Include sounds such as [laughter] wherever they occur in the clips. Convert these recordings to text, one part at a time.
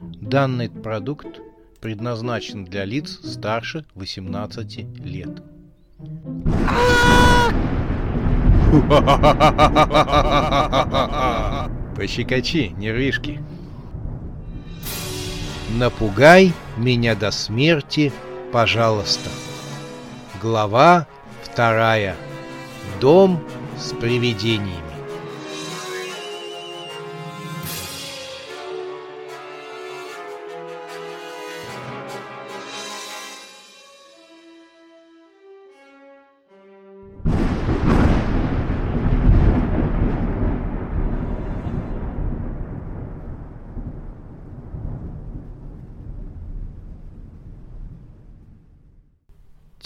Данный продукт предназначен для лиц старше 18 лет. Пощекочи, нервишки. Напугай меня до смерти, пожалуйста. Глава вторая. Дом с привидениями.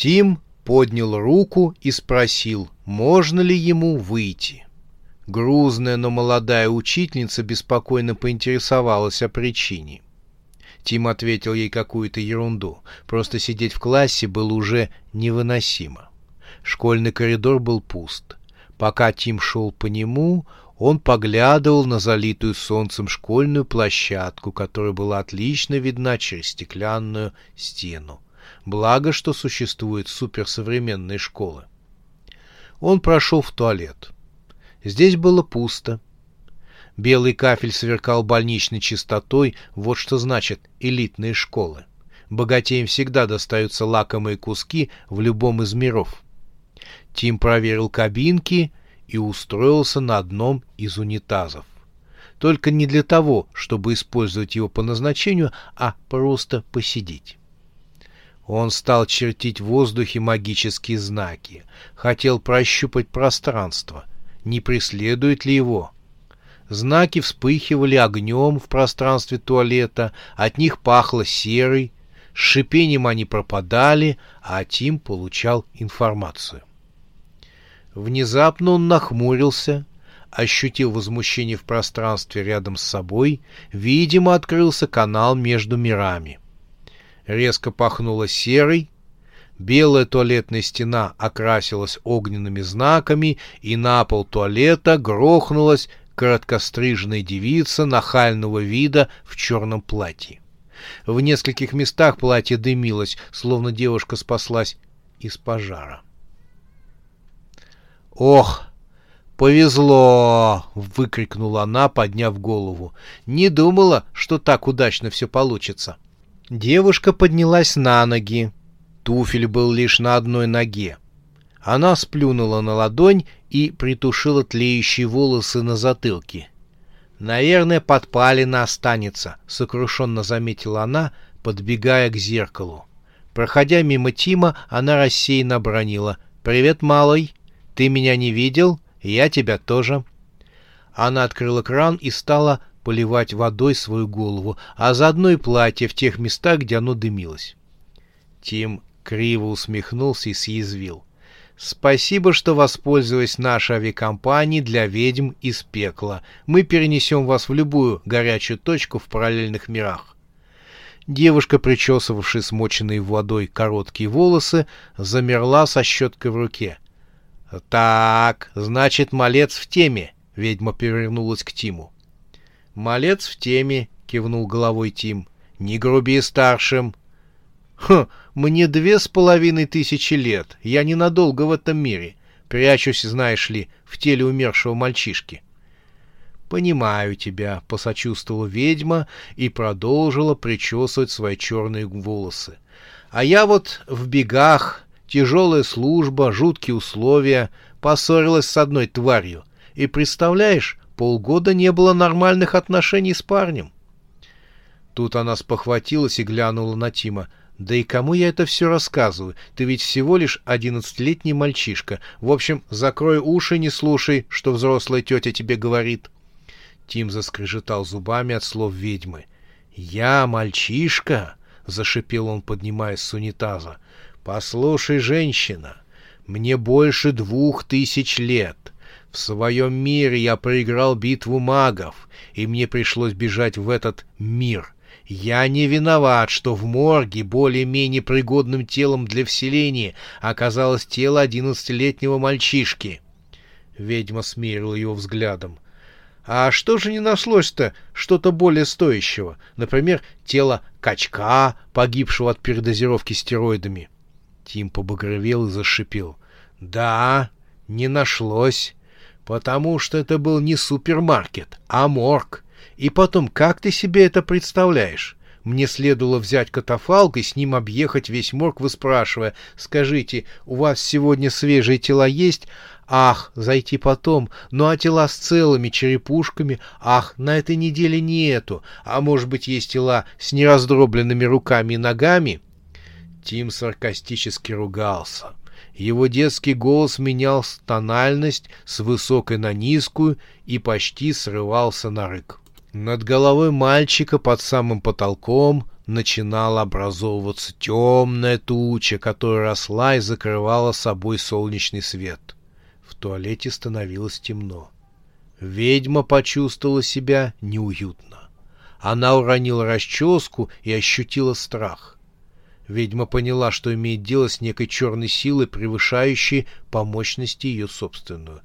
Тим поднял руку и спросил, можно ли ему выйти. Грузная, но молодая учительница беспокойно поинтересовалась о причине. Тим ответил ей какую-то ерунду. Просто сидеть в классе было уже невыносимо. Школьный коридор был пуст. Пока Тим шел по нему, он поглядывал на залитую солнцем школьную площадку, которая была отлично видна через стеклянную стену. Благо, что существуют суперсовременные школы. Он прошел в туалет. Здесь было пусто. Белый кафель сверкал больничной чистотой, вот что значит элитные школы. Богатеям всегда достаются лакомые куски в любом из миров. Тим проверил кабинки и устроился на одном из унитазов. Только не для того, чтобы использовать его по назначению, а просто посидеть. Он стал чертить в воздухе магические знаки, хотел прощупать пространство, не преследует ли его. Знаки вспыхивали огнем в пространстве туалета, от них пахло серой, с шипением они пропадали, а Тим получал информацию. Внезапно он нахмурился, ощутил возмущение в пространстве рядом с собой, видимо, открылся канал между мирами резко пахнуло серой, белая туалетная стена окрасилась огненными знаками, и на пол туалета грохнулась короткостриженная девица нахального вида в черном платье. В нескольких местах платье дымилось, словно девушка спаслась из пожара. «Ох, повезло!» — выкрикнула она, подняв голову. «Не думала, что так удачно все получится». Девушка поднялась на ноги. Туфель был лишь на одной ноге. Она сплюнула на ладонь и притушила тлеющие волосы на затылке. «Наверное, подпалина останется», — сокрушенно заметила она, подбегая к зеркалу. Проходя мимо Тима, она рассеянно бронила. «Привет, малый. Ты меня не видел? Я тебя тоже». Она открыла кран и стала поливать водой свою голову, а заодно и платье в тех местах, где оно дымилось. Тим криво усмехнулся и съязвил. «Спасибо, что воспользовались нашей авиакомпанией для ведьм из пекла. Мы перенесем вас в любую горячую точку в параллельных мирах». Девушка, причесывавшая смоченные водой короткие волосы, замерла со щеткой в руке. «Так, значит, малец в теме», — ведьма повернулась к Тиму. «Малец в теме», — кивнул головой Тим. «Не груби старшим». «Хм, мне две с половиной тысячи лет. Я ненадолго в этом мире. Прячусь, знаешь ли, в теле умершего мальчишки». «Понимаю тебя», — посочувствовала ведьма и продолжила причесывать свои черные волосы. «А я вот в бегах, тяжелая служба, жуткие условия, поссорилась с одной тварью. И представляешь, Полгода не было нормальных отношений с парнем. Тут она спохватилась и глянула на Тима. «Да и кому я это все рассказываю? Ты ведь всего лишь одиннадцатилетний мальчишка. В общем, закрой уши, не слушай, что взрослая тетя тебе говорит». Тим заскрежетал зубами от слов ведьмы. «Я мальчишка?» — зашипел он, поднимаясь с унитаза. «Послушай, женщина, мне больше двух тысяч лет. В своем мире я проиграл битву магов, и мне пришлось бежать в этот мир. Я не виноват, что в морге более-менее пригодным телом для вселения оказалось тело одиннадцатилетнего мальчишки. Ведьма смерила его взглядом. А что же не нашлось-то что-то более стоящего? Например, тело качка, погибшего от передозировки стероидами. Тим побагровел и зашипел. Да, не нашлось. Потому что это был не супермаркет, а морг. И потом, как ты себе это представляешь? Мне следовало взять катафалк и с ним объехать весь морг, выспрашивая, «Скажите, у вас сегодня свежие тела есть?» Ах, зайти потом. Ну а тела с целыми черепушками? Ах, на этой неделе нету. А может быть, есть тела с нераздробленными руками и ногами? Тим саркастически ругался. Его детский голос менял тональность с высокой на низкую и почти срывался на рык. Над головой мальчика под самым потолком начинала образовываться темная туча, которая росла и закрывала собой солнечный свет. В туалете становилось темно. Ведьма почувствовала себя неуютно. Она уронила расческу и ощутила страх. Ведьма поняла, что имеет дело с некой черной силой, превышающей по мощности ее собственную.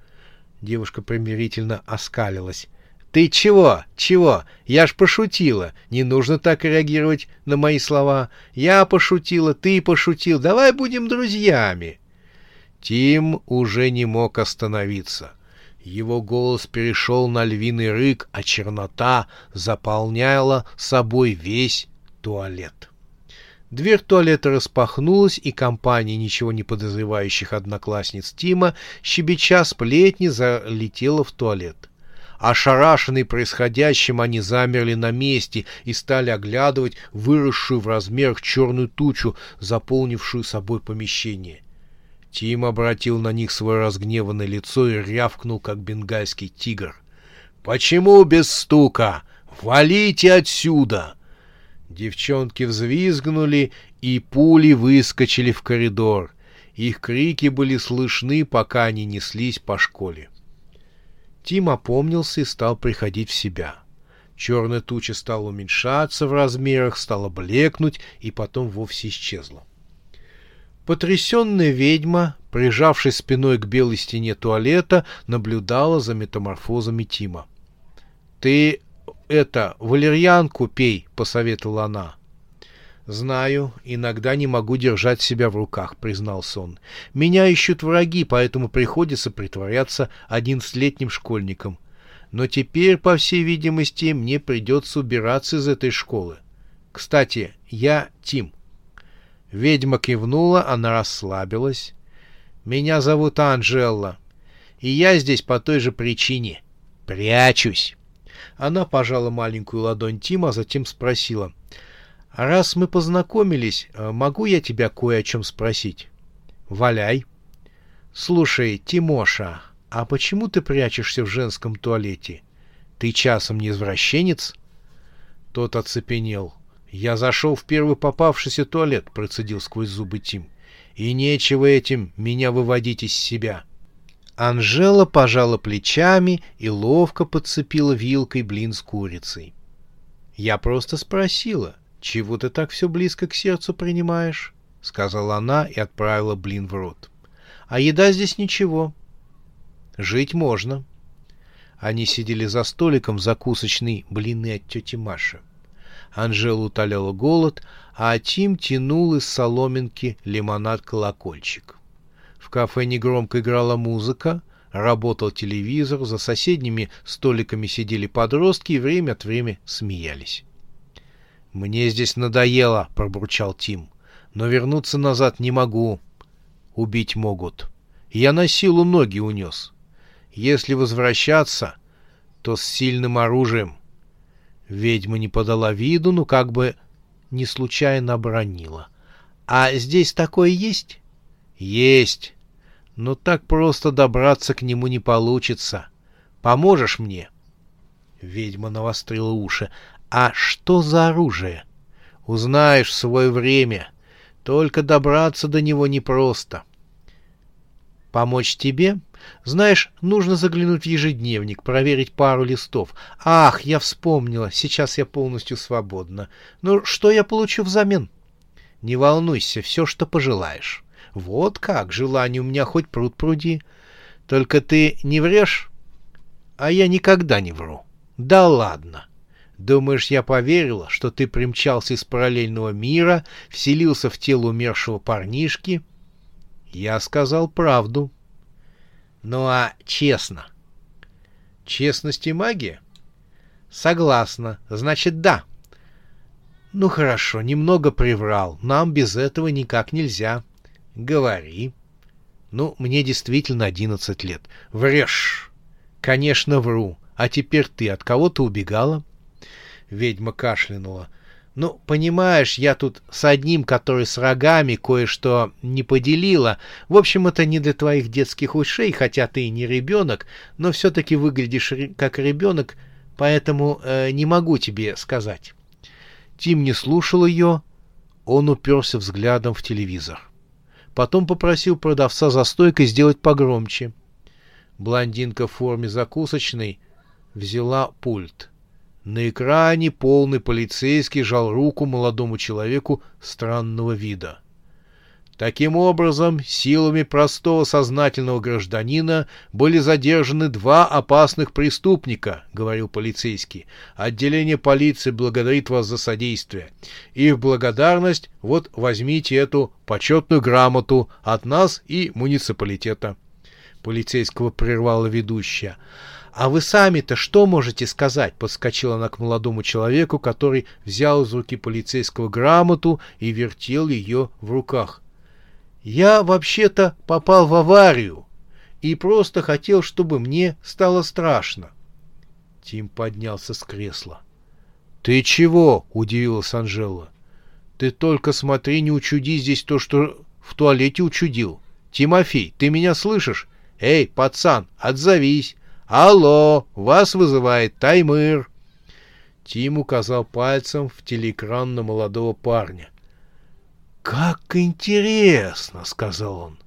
Девушка примирительно оскалилась. «Ты чего? Чего? Я ж пошутила. Не нужно так реагировать на мои слова. Я пошутила, ты пошутил. Давай будем друзьями». Тим уже не мог остановиться. Его голос перешел на львиный рык, а чернота заполняла собой весь туалет. Дверь туалета распахнулась, и компания ничего не подозревающих одноклассниц Тима, щебеча сплетни, залетела в туалет. Ошарашенные происходящим, они замерли на месте и стали оглядывать выросшую в размерах черную тучу, заполнившую собой помещение. Тим обратил на них свое разгневанное лицо и рявкнул, как бенгальский тигр. «Почему без стука? Валите отсюда!» Девчонки взвизгнули, и пули выскочили в коридор. Их крики были слышны, пока они неслись по школе. Тим опомнился и стал приходить в себя. Черная туча стала уменьшаться в размерах, стала блекнуть и потом вовсе исчезла. Потрясенная ведьма, прижавшись спиной к белой стене туалета, наблюдала за метаморфозами Тима. — Ты это, валерьянку пей, — посоветовала она. «Знаю, иногда не могу держать себя в руках», — признался он. «Меня ищут враги, поэтому приходится притворяться одиннадцатилетним школьником. Но теперь, по всей видимости, мне придется убираться из этой школы. Кстати, я Тим». Ведьма кивнула, она расслабилась. «Меня зовут Анжела, и я здесь по той же причине. Прячусь». Она пожала маленькую ладонь Тима, а затем спросила — Раз мы познакомились, э, могу я тебя кое о чем спросить? Валяй. Слушай, Тимоша, а почему ты прячешься в женском туалете? Ты часом не извращенец? Тот оцепенел. Я зашел в первый попавшийся туалет, процедил сквозь зубы Тим. И нечего этим меня выводить из себя. Анжела пожала плечами и ловко подцепила вилкой блин с курицей. Я просто спросила, «Чего ты так все близко к сердцу принимаешь?» — сказала она и отправила блин в рот. «А еда здесь ничего. Жить можно». Они сидели за столиком закусочной блины от тети Маши. Анжела утоляла голод, а Тим тянул из соломинки лимонад-колокольчик. В кафе негромко играла музыка, работал телевизор, за соседними столиками сидели подростки и время от времени смеялись. «Мне здесь надоело», — пробурчал Тим. «Но вернуться назад не могу. Убить могут. Я на силу ноги унес. Если возвращаться, то с сильным оружием». Ведьма не подала виду, но как бы не случайно обронила. «А здесь такое есть?» «Есть. Но так просто добраться к нему не получится. Поможешь мне?» Ведьма навострила уши. А что за оружие? Узнаешь в свое время. Только добраться до него непросто. Помочь тебе? Знаешь, нужно заглянуть в ежедневник, проверить пару листов. Ах, я вспомнила, сейчас я полностью свободна. Ну, что я получу взамен? Не волнуйся, все, что пожелаешь. Вот как, желание у меня хоть пруд пруди. Только ты не врешь? А я никогда не вру. Да ладно. Думаешь, я поверила, что ты примчался из параллельного мира, вселился в тело умершего парнишки? Я сказал правду. Ну а честно? Честность и магия? Согласна. Значит, да. Ну хорошо, немного приврал. Нам без этого никак нельзя. Говори. Ну, мне действительно одиннадцать лет. Врешь. Конечно, вру. А теперь ты от кого то убегала? Ведьма кашлянула. Ну, понимаешь, я тут с одним, который с рогами кое-что не поделила. В общем, это не для твоих детских ушей, хотя ты и не ребенок, но все-таки выглядишь как ребенок, поэтому э, не могу тебе сказать. Тим не слушал ее, он уперся взглядом в телевизор. Потом попросил продавца за стойкой сделать погромче. Блондинка в форме закусочной взяла пульт. На экране полный полицейский жал руку молодому человеку странного вида. Таким образом, силами простого сознательного гражданина были задержаны два опасных преступника, говорил полицейский. Отделение полиции благодарит вас за содействие. И в благодарность вот возьмите эту почетную грамоту от нас и муниципалитета. Полицейского прервала ведущая. «А вы сами-то что можете сказать?» — подскочила она к молодому человеку, который взял из руки полицейского грамоту и вертел ее в руках. «Я вообще-то попал в аварию и просто хотел, чтобы мне стало страшно». Тим поднялся с кресла. «Ты чего?» — удивилась Анжела. «Ты только смотри, не учуди здесь то, что в туалете учудил. Тимофей, ты меня слышишь? Эй, пацан, отзовись!» «Алло, вас вызывает Таймыр!» Тим указал пальцем в телеэкран на молодого парня. «Как интересно!» — сказал он.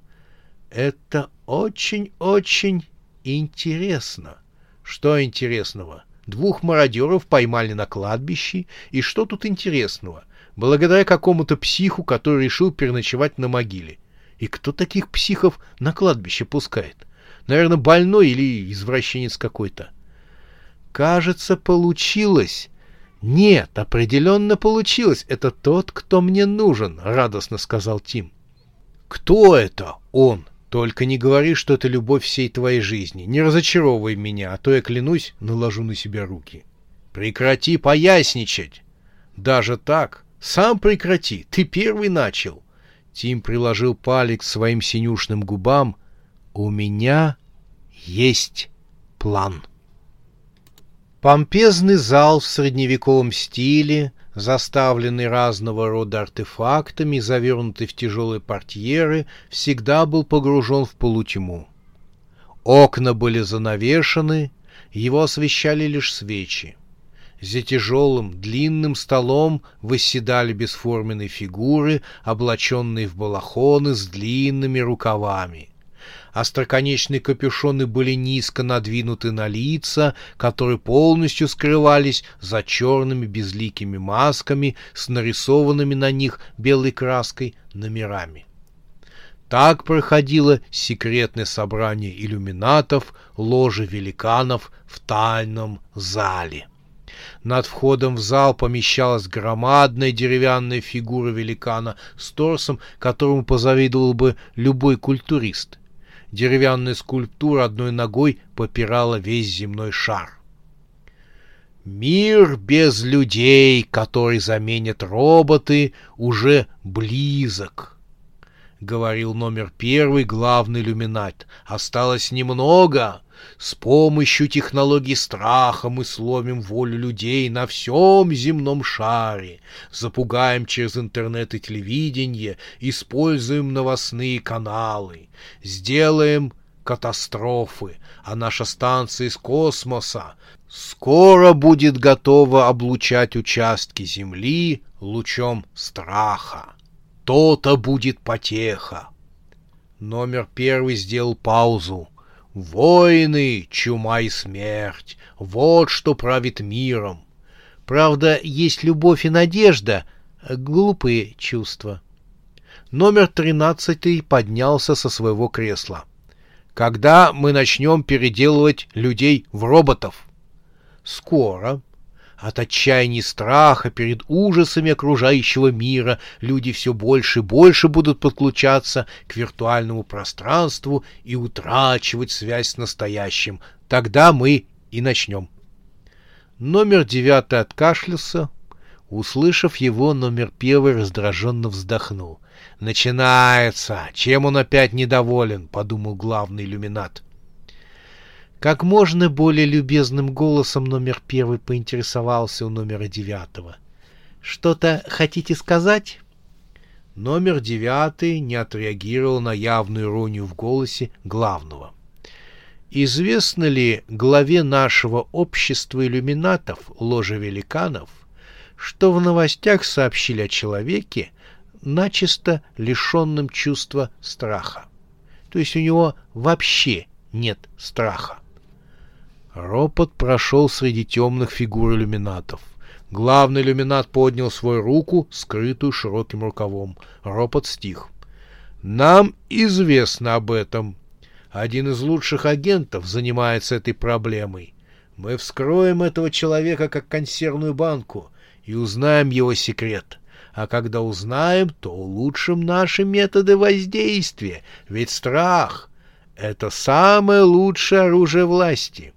«Это очень-очень интересно». «Что интересного?» Двух мародеров поймали на кладбище, и что тут интересного? Благодаря какому-то психу, который решил переночевать на могиле. И кто таких психов на кладбище пускает? Наверное, больной или извращенец какой-то. Кажется, получилось. Нет, определенно получилось. Это тот, кто мне нужен, радостно сказал Тим. Кто это? Он. Только не говори, что это любовь всей твоей жизни. Не разочаровывай меня, а то я клянусь, наложу на себя руки. Прекрати поясничать. Даже так? Сам прекрати. Ты первый начал. Тим приложил палец к своим синюшным губам, у меня есть план. Помпезный зал в средневековом стиле, заставленный разного рода артефактами, завернутый в тяжелые портьеры, всегда был погружен в полутьму. Окна были занавешены, его освещали лишь свечи. За тяжелым, длинным столом восседали бесформенные фигуры, облаченные в балахоны с длинными рукавами остроконечные капюшоны были низко надвинуты на лица, которые полностью скрывались за черными безликими масками с нарисованными на них белой краской номерами. Так проходило секретное собрание иллюминатов, ложи великанов в тайном зале. Над входом в зал помещалась громадная деревянная фигура великана с торсом, которому позавидовал бы любой культурист деревянная скульптура одной ногой попирала весь земной шар. Мир без людей, который заменят роботы, уже близок, — говорил номер первый главный иллюминат. Осталось немного. С помощью технологий страха мы сломим волю людей на всем земном шаре, запугаем через интернет и телевидение, используем новостные каналы, сделаем катастрофы, а наша станция из космоса скоро будет готова облучать участки Земли лучом страха. То-то будет потеха. Номер первый сделал паузу, Войны, чума и смерть — вот что правит миром. Правда, есть любовь и надежда, глупые чувства. Номер тринадцатый поднялся со своего кресла. Когда мы начнем переделывать людей в роботов? Скоро. От отчаяния и страха перед ужасами окружающего мира люди все больше и больше будут подключаться к виртуальному пространству и утрачивать связь с настоящим. Тогда мы и начнем. Номер девятый откашлялся. Услышав его, номер первый раздраженно вздохнул. «Начинается! Чем он опять недоволен?» — подумал главный иллюминат. Как можно более любезным голосом номер первый поинтересовался у номера девятого. «Что-то хотите сказать?» Номер девятый не отреагировал на явную иронию в голосе главного. Известно ли главе нашего общества иллюминатов, ложа великанов, что в новостях сообщили о человеке, начисто лишенном чувства страха? То есть у него вообще нет страха. Ропот прошел среди темных фигур иллюминатов. Главный иллюминат поднял свою руку, скрытую широким рукавом. Ропот стих. «Нам известно об этом. Один из лучших агентов занимается этой проблемой. Мы вскроем этого человека как консервную банку и узнаем его секрет. А когда узнаем, то улучшим наши методы воздействия, ведь страх — это самое лучшее оружие власти».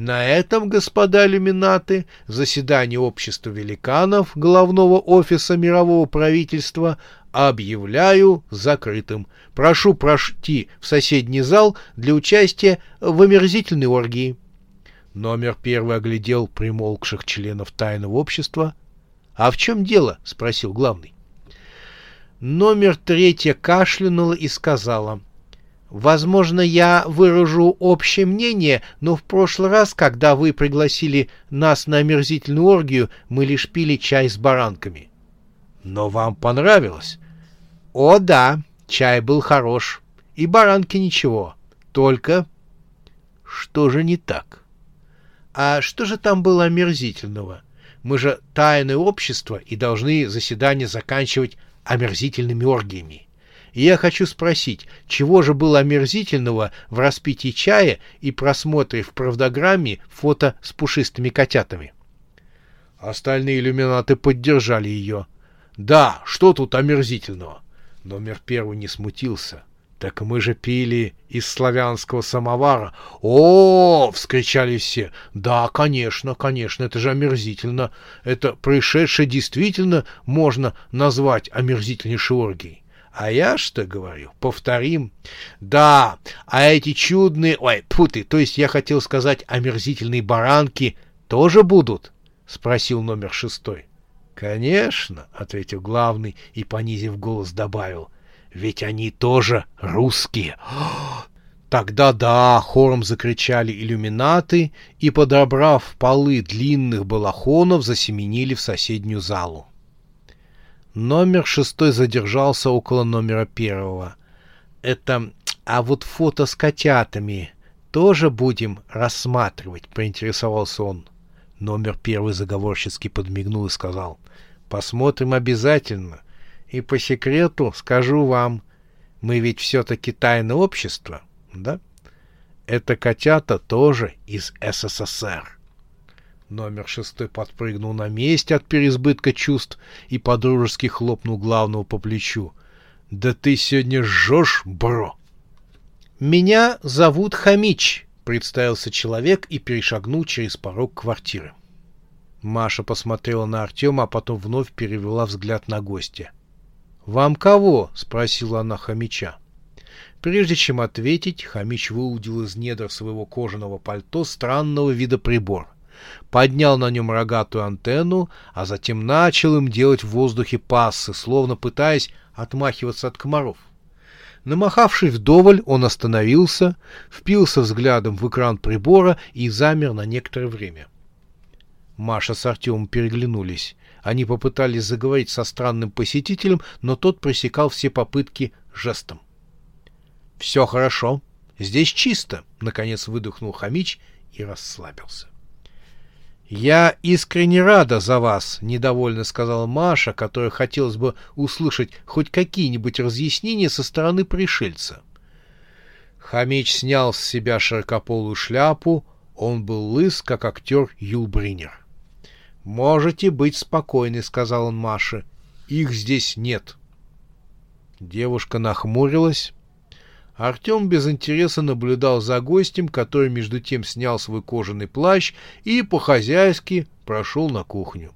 На этом, господа иллюминаты, заседание общества великанов главного офиса мирового правительства объявляю закрытым. Прошу пройти в соседний зал для участия в омерзительной оргии. Номер первый оглядел примолкших членов тайного общества. — А в чем дело? — спросил главный. Номер третья кашлянула и сказала — Возможно, я выражу общее мнение, но в прошлый раз, когда вы пригласили нас на омерзительную оргию, мы лишь пили чай с баранками. Но вам понравилось? О, да, чай был хорош. И баранки ничего. Только... Что же не так? А что же там было омерзительного? Мы же тайное общество и должны заседание заканчивать омерзительными оргиями. И я хочу спросить, чего же было омерзительного в распитии чая и просмотре в правдограмме фото с пушистыми котятами? Остальные иллюминаты поддержали ее. Да, что тут омерзительного? Номер первый не смутился. Так мы же пили из славянского самовара. О, вскричали все. Да, конечно, конечно, это же омерзительно. Это происшедшее действительно можно назвать омерзительнейшей оргией. А я что говорю? Повторим. Да, а эти чудные... Ой, путы, то есть я хотел сказать, омерзительные баранки тоже будут? Спросил номер шестой. Конечно, ответил главный и, понизив голос, добавил. Ведь они тоже русские. [gasps] Тогда да, хором закричали иллюминаты и, подобрав полы длинных балахонов, засеменили в соседнюю залу. Номер шестой задержался около номера первого. Это... А вот фото с котятами тоже будем рассматривать, поинтересовался он. Номер первый заговорчески подмигнул и сказал. Посмотрим обязательно. И по секрету скажу вам, мы ведь все-таки тайное общество, да? Это котята тоже из СССР. Номер шестой подпрыгнул на месте от переизбытка чувств и подружески хлопнул главного по плечу. «Да ты сегодня жжешь, бро!» «Меня зовут Хамич», — представился человек и перешагнул через порог квартиры. Маша посмотрела на Артема, а потом вновь перевела взгляд на гостя. «Вам кого?» — спросила она Хамича. Прежде чем ответить, Хамич выудил из недр своего кожаного пальто странного вида прибор — поднял на нем рогатую антенну, а затем начал им делать в воздухе пассы, словно пытаясь отмахиваться от комаров. Намахавший вдоволь, он остановился, впился взглядом в экран прибора и замер на некоторое время. Маша с Артемом переглянулись. Они попытались заговорить со странным посетителем, но тот пресекал все попытки жестом. — Все хорошо. Здесь чисто, — наконец выдохнул Хамич и расслабился. «Я искренне рада за вас», — недовольно сказала Маша, которой хотелось бы услышать хоть какие-нибудь разъяснения со стороны пришельца. Хамич снял с себя широкополую шляпу, он был лыс, как актер Юлбринер. «Можете быть спокойны», — сказал он Маше. «Их здесь нет». Девушка нахмурилась. Артем без интереса наблюдал за гостем, который между тем снял свой кожаный плащ и по-хозяйски прошел на кухню.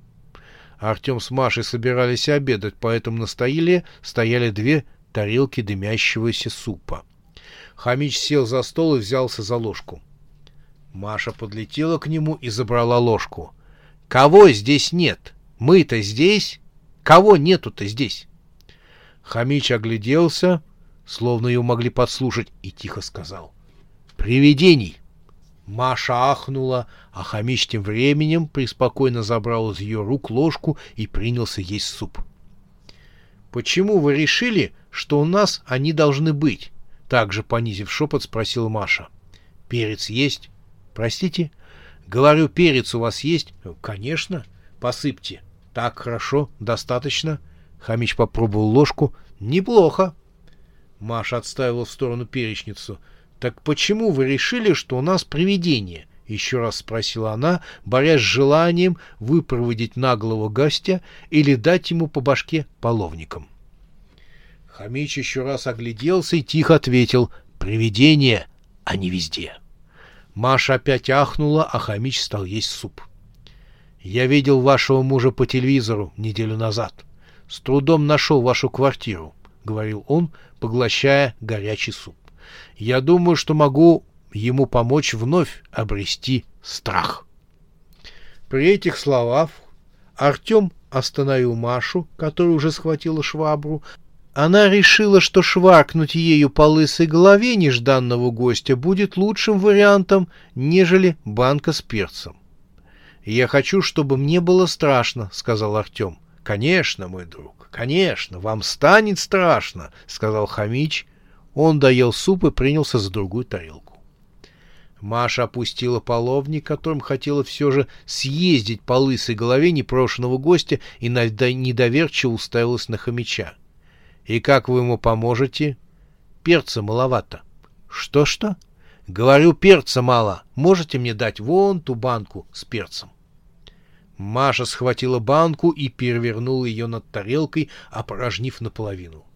Артем с Машей собирались обедать, поэтому на стоиле стояли две тарелки дымящегося супа. Хамич сел за стол и взялся за ложку. Маша подлетела к нему и забрала ложку. «Кого здесь нет? Мы-то здесь? Кого нету-то здесь?» Хамич огляделся, словно ее могли подслушать, и тихо сказал. «Привидений!» Маша ахнула, а Хамич тем временем преспокойно забрал из ее рук ложку и принялся есть суп. «Почему вы решили, что у нас они должны быть?» Также понизив шепот, спросила Маша. «Перец есть?» «Простите?» «Говорю, перец у вас есть?» «Конечно. Посыпьте». «Так, хорошо, достаточно». Хамич попробовал ложку. «Неплохо». Маша отставила в сторону перечницу. «Так почему вы решили, что у нас привидение?» — еще раз спросила она, борясь с желанием выпроводить наглого гостя или дать ему по башке половником. Хамич еще раз огляделся и тихо ответил «Привидение, а не везде». Маша опять ахнула, а Хамич стал есть суп. «Я видел вашего мужа по телевизору неделю назад. С трудом нашел вашу квартиру», — говорил он, поглощая горячий суп. «Я думаю, что могу ему помочь вновь обрести страх». При этих словах Артем остановил Машу, которая уже схватила швабру, она решила, что шваркнуть ею по лысой голове нежданного гостя будет лучшим вариантом, нежели банка с перцем. «Я хочу, чтобы мне было страшно», — сказал Артем. «Конечно, мой друг, конечно, вам станет страшно», — сказал Хамич. Он доел суп и принялся за другую тарелку. Маша опустила половник, которым хотела все же съездить по лысой голове непрошенного гостя и недоверчиво уставилась на хомяча. И как вы ему поможете? Перца маловато. Что-что? Говорю, перца мало. Можете мне дать вон ту банку с перцем? Маша схватила банку и перевернула ее над тарелкой, опорожнив наполовину.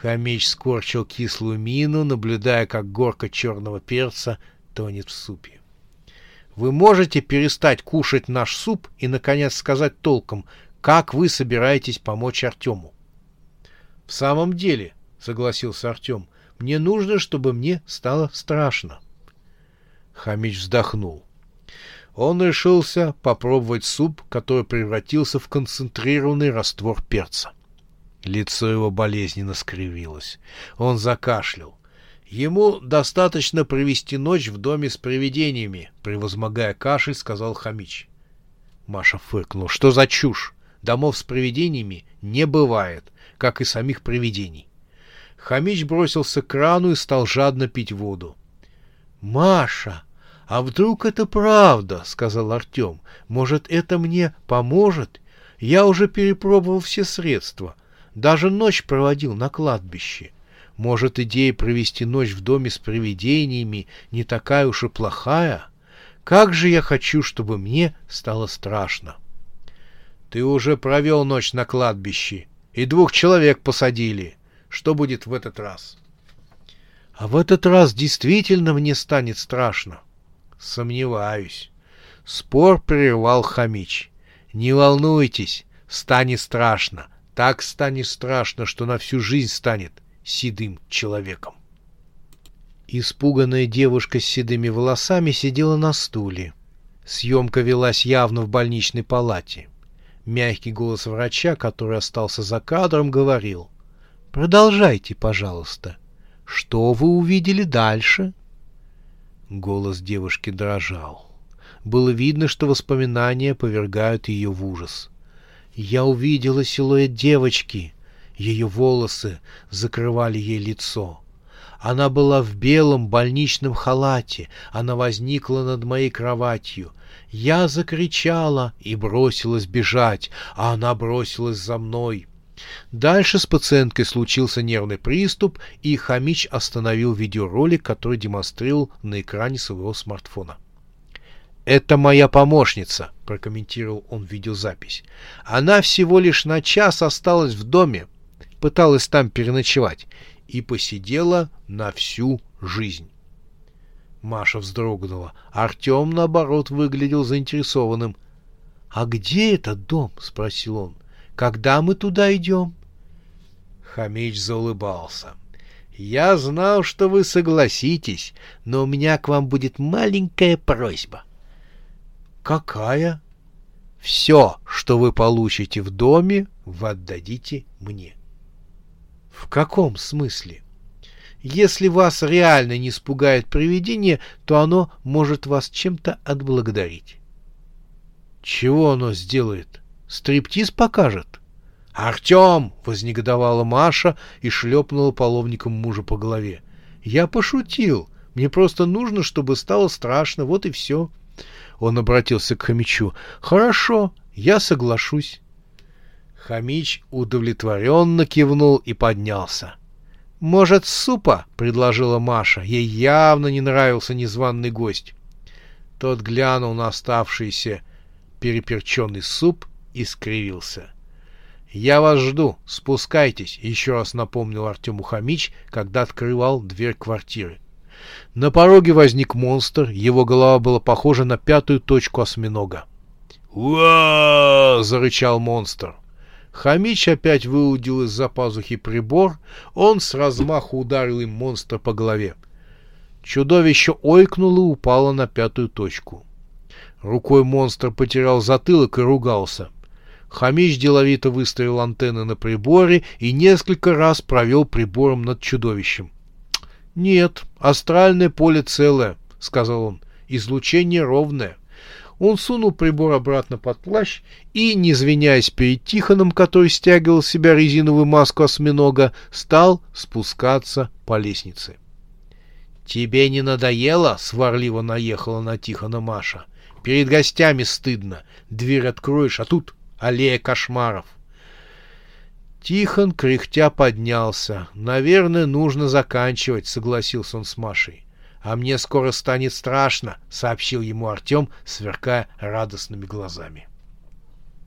Хомич скорчил кислую мину, наблюдая, как горка черного перца тонет в супе. Вы можете перестать кушать наш суп и, наконец, сказать толком, как вы собираетесь помочь Артему? — В самом деле, — согласился Артем, — мне нужно, чтобы мне стало страшно. Хамич вздохнул. Он решился попробовать суп, который превратился в концентрированный раствор перца. Лицо его болезненно скривилось. Он закашлял. Ему достаточно провести ночь в доме с привидениями, превозмогая кашель, сказал Хамич. Маша фыркнул. Что за чушь? Домов с привидениями не бывает как и самих привидений. Хамич бросился к крану и стал жадно пить воду. «Маша, а вдруг это правда?» — сказал Артем. «Может, это мне поможет? Я уже перепробовал все средства. Даже ночь проводил на кладбище. Может, идея провести ночь в доме с привидениями не такая уж и плохая? Как же я хочу, чтобы мне стало страшно!» «Ты уже провел ночь на кладбище», и двух человек посадили. Что будет в этот раз? А в этот раз действительно мне станет страшно. Сомневаюсь. Спор прервал Хамич. Не волнуйтесь, станет страшно. Так станет страшно, что на всю жизнь станет седым человеком. Испуганная девушка с седыми волосами сидела на стуле. Съемка велась явно в больничной палате. Мягкий голос врача, который остался за кадром, говорил. «Продолжайте, пожалуйста. Что вы увидели дальше?» Голос девушки дрожал. Было видно, что воспоминания повергают ее в ужас. «Я увидела силуэт девочки. Ее волосы закрывали ей лицо. Она была в белом больничном халате. Она возникла над моей кроватью. Я закричала и бросилась бежать, а она бросилась за мной. Дальше с пациенткой случился нервный приступ, и Хамич остановил видеоролик, который демонстрировал на экране своего смартфона. «Это моя помощница», — прокомментировал он видеозапись. «Она всего лишь на час осталась в доме, пыталась там переночевать и посидела на всю жизнь». Маша вздрогнула. Артем, наоборот, выглядел заинтересованным. «А где этот дом?» — спросил он. «Когда мы туда идем?» Хамич заулыбался. «Я знал, что вы согласитесь, но у меня к вам будет маленькая просьба». «Какая?» «Все, что вы получите в доме, вы отдадите мне». «В каком смысле?» Если вас реально не испугает привидение, то оно может вас чем-то отблагодарить. Чего оно сделает? Стриптиз покажет? Артем! вознегодовала Маша и шлепнула половником мужа по голове. Я пошутил. Мне просто нужно, чтобы стало страшно, вот и все. Он обратился к хомячу. Хорошо, я соглашусь. Хомич удовлетворенно кивнул и поднялся. «Может, супа?» — предложила Маша. Ей явно не нравился незваный гость. Тот глянул на оставшийся переперченный суп и скривился. «Я вас жду. Спускайтесь», — еще раз напомнил Артему Хамич, когда открывал дверь квартиры. На пороге возник монстр, его голова была похожа на пятую точку осьминога. «Уа!» — зарычал монстр. Хамич опять выудил из-за пазухи прибор, он с размаху ударил им монстра по голове. Чудовище ойкнуло и упало на пятую точку. Рукой монстр потерял затылок и ругался. Хамич деловито выставил антенны на приборе и несколько раз провел прибором над чудовищем. «Нет, астральное поле целое», — сказал он. «Излучение ровное». Он сунул прибор обратно под плащ и, не извиняясь перед Тихоном, который стягивал с себя резиновую маску осьминога, стал спускаться по лестнице. «Тебе не надоело?» — сварливо наехала на Тихона Маша. «Перед гостями стыдно. Дверь откроешь, а тут аллея кошмаров». Тихон кряхтя поднялся. «Наверное, нужно заканчивать», — согласился он с Машей. «А мне скоро станет страшно», — сообщил ему Артем, сверкая радостными глазами.